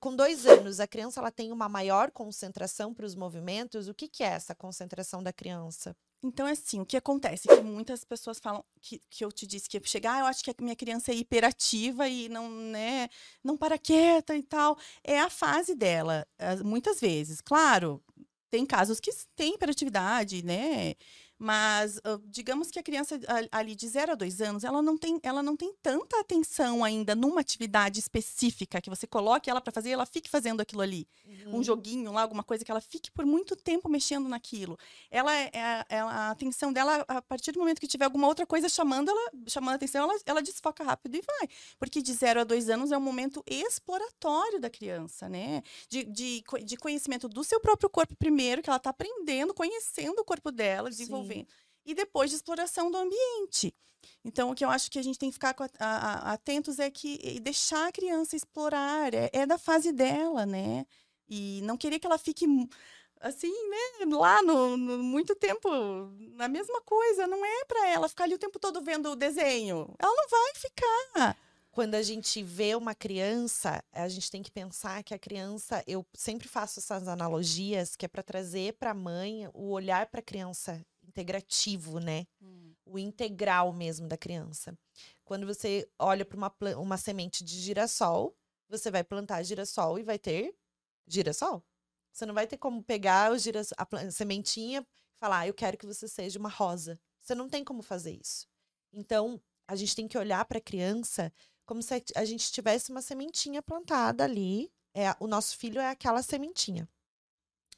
com dois anos, a criança ela tem uma maior concentração para os movimentos. O que, que é essa concentração da criança? Então, é assim, o que acontece? Que muitas pessoas falam que, que eu te disse que ia chegar, eu acho que a minha criança é hiperativa e não, né, não para quieta e tal. É a fase dela, muitas vezes. Claro, tem casos que tem hiperatividade, né? Mas uh, digamos que a criança ali de 0 a 2 anos, ela não, tem, ela não tem tanta atenção ainda numa atividade específica que você coloque ela para fazer, ela fique fazendo aquilo ali. Uhum. Um joguinho lá, alguma coisa que ela fique por muito tempo mexendo naquilo. Ela, é, é, a atenção dela, a partir do momento que tiver alguma outra coisa chamando ela, chamando a atenção, ela, ela desfoca rápido e vai. Porque de 0 a 2 anos é um momento exploratório da criança, né? De, de, de conhecimento do seu próprio corpo primeiro, que ela está aprendendo, conhecendo o corpo dela, desenvolvendo desenvolvendo. E depois de exploração do ambiente. Então, o que eu acho que a gente tem que ficar atentos é que deixar a criança explorar, é, é, da fase dela, né? E não querer que ela fique assim, né, lá no, no muito tempo na mesma coisa. Não é para ela ficar ali o tempo todo vendo o desenho. Ela não vai ficar quando a gente vê uma criança, a gente tem que pensar que a criança, eu sempre faço essas analogias que é para trazer para a mãe o olhar para a criança integrativo, né? Hum. O integral mesmo da criança. Quando você olha para uma, uma semente de girassol, você vai plantar girassol e vai ter girassol. Você não vai ter como pegar o girassol, a sementinha e falar, ah, eu quero que você seja uma rosa. Você não tem como fazer isso. Então, a gente tem que olhar para a criança como se a gente tivesse uma sementinha plantada ali. É, o nosso filho é aquela sementinha.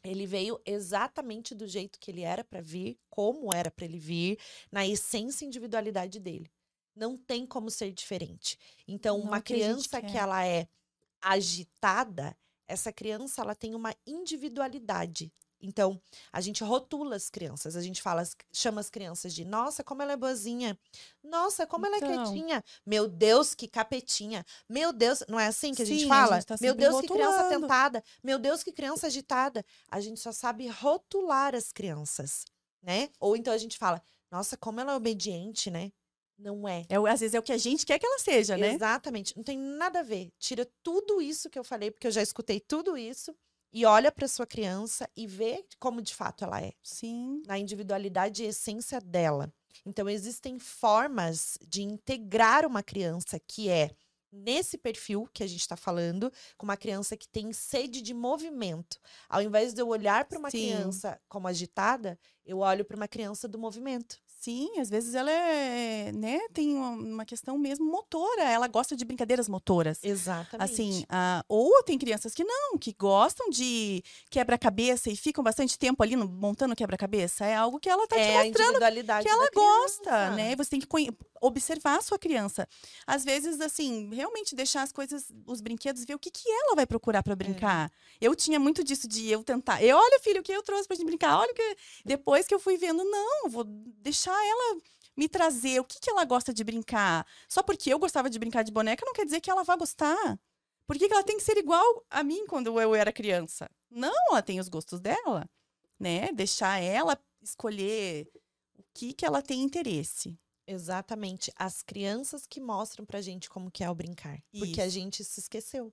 Ele veio exatamente do jeito que ele era para vir, como era para ele vir, na essência e individualidade dele. Não tem como ser diferente. Então, Não uma criança que, que ela é agitada, essa criança ela tem uma individualidade. Então, a gente rotula as crianças, a gente fala, chama as crianças de nossa, como ela é boazinha. Nossa, como então... ela é então. quietinha. Meu Deus, que capetinha. Meu Deus, não é assim que a gente fala? A gente tá Meu Deus, rotulando. que criança tentada. Meu Deus, que criança agitada. A gente só sabe rotular as crianças, né? Ou então a gente fala, nossa, como ela é obediente, né? Não é. é. Às vezes é o que a gente quer que ela seja, né? Exatamente. Não tem nada a ver. Tira tudo isso que eu falei, porque eu já escutei tudo isso e olha para sua criança e vê como de fato ela é. Sim. Na individualidade e essência dela. Então existem formas de integrar uma criança que é nesse perfil que a gente está falando, com uma criança que tem sede de movimento. Ao invés de eu olhar para uma Sim. criança como agitada, eu olho para uma criança do movimento. Sim, às vezes ela é, né, tem uma questão mesmo motora, ela gosta de brincadeiras motoras. Exatamente. Assim, uh, ou tem crianças que não, que gostam de quebra-cabeça e ficam bastante tempo ali no, montando quebra-cabeça. É algo que ela está é te mostrando que ela gosta, né? Você tem que observar a sua criança. Às vezes, assim, realmente deixar as coisas, os brinquedos, ver o que, que ela vai procurar para é. brincar. É. Eu tinha muito disso de eu tentar. Eu, olha, filho, o que eu trouxe pra gente brincar? Olha o que. Depois que eu fui vendo, não, vou deixar deixar ela me trazer o que, que ela gosta de brincar. Só porque eu gostava de brincar de boneca não quer dizer que ela vai gostar. Por que, que ela tem que ser igual a mim quando eu era criança? Não, ela tem os gostos dela, né? Deixar ela escolher o que, que ela tem interesse. Exatamente. As crianças que mostram pra gente como que é o brincar. Isso. Porque a gente se esqueceu,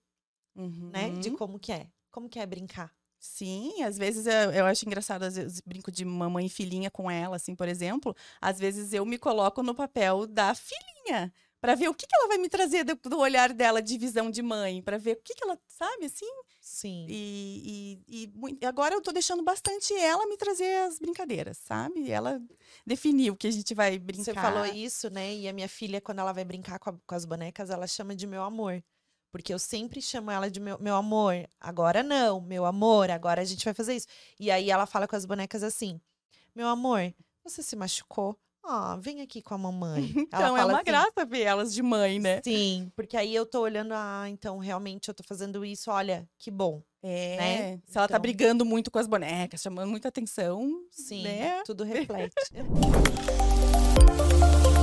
uhum. né? De uhum. como que é. Como que é brincar. Sim, às vezes eu, eu, acho engraçado, às vezes brinco de mamãe e filhinha com ela, assim, por exemplo. Às vezes eu me coloco no papel da filhinha para ver o que, que ela vai me trazer do, do olhar dela de visão de mãe, para ver o que, que ela sabe, assim. Sim. E, e, e, agora eu tô deixando bastante ela me trazer as brincadeiras, sabe? Ela definiu que a gente vai brincar. Você falou isso, né? E a minha filha, quando ela vai brincar com, a, com as bonecas, ela chama de meu amor. Porque eu sempre chamo ela de meu, meu amor. Agora não, meu amor, agora a gente vai fazer isso. E aí ela fala com as bonecas assim: Meu amor, você se machucou? Ah, vem aqui com a mamãe. então é uma assim, graça ver elas de mãe, né? Sim, porque aí eu tô olhando, ah, então realmente eu tô fazendo isso, olha, que bom. É. Né? Se então... ela tá então brigando muito com as bonecas, chamando muita atenção. Sim, né? tudo reflete.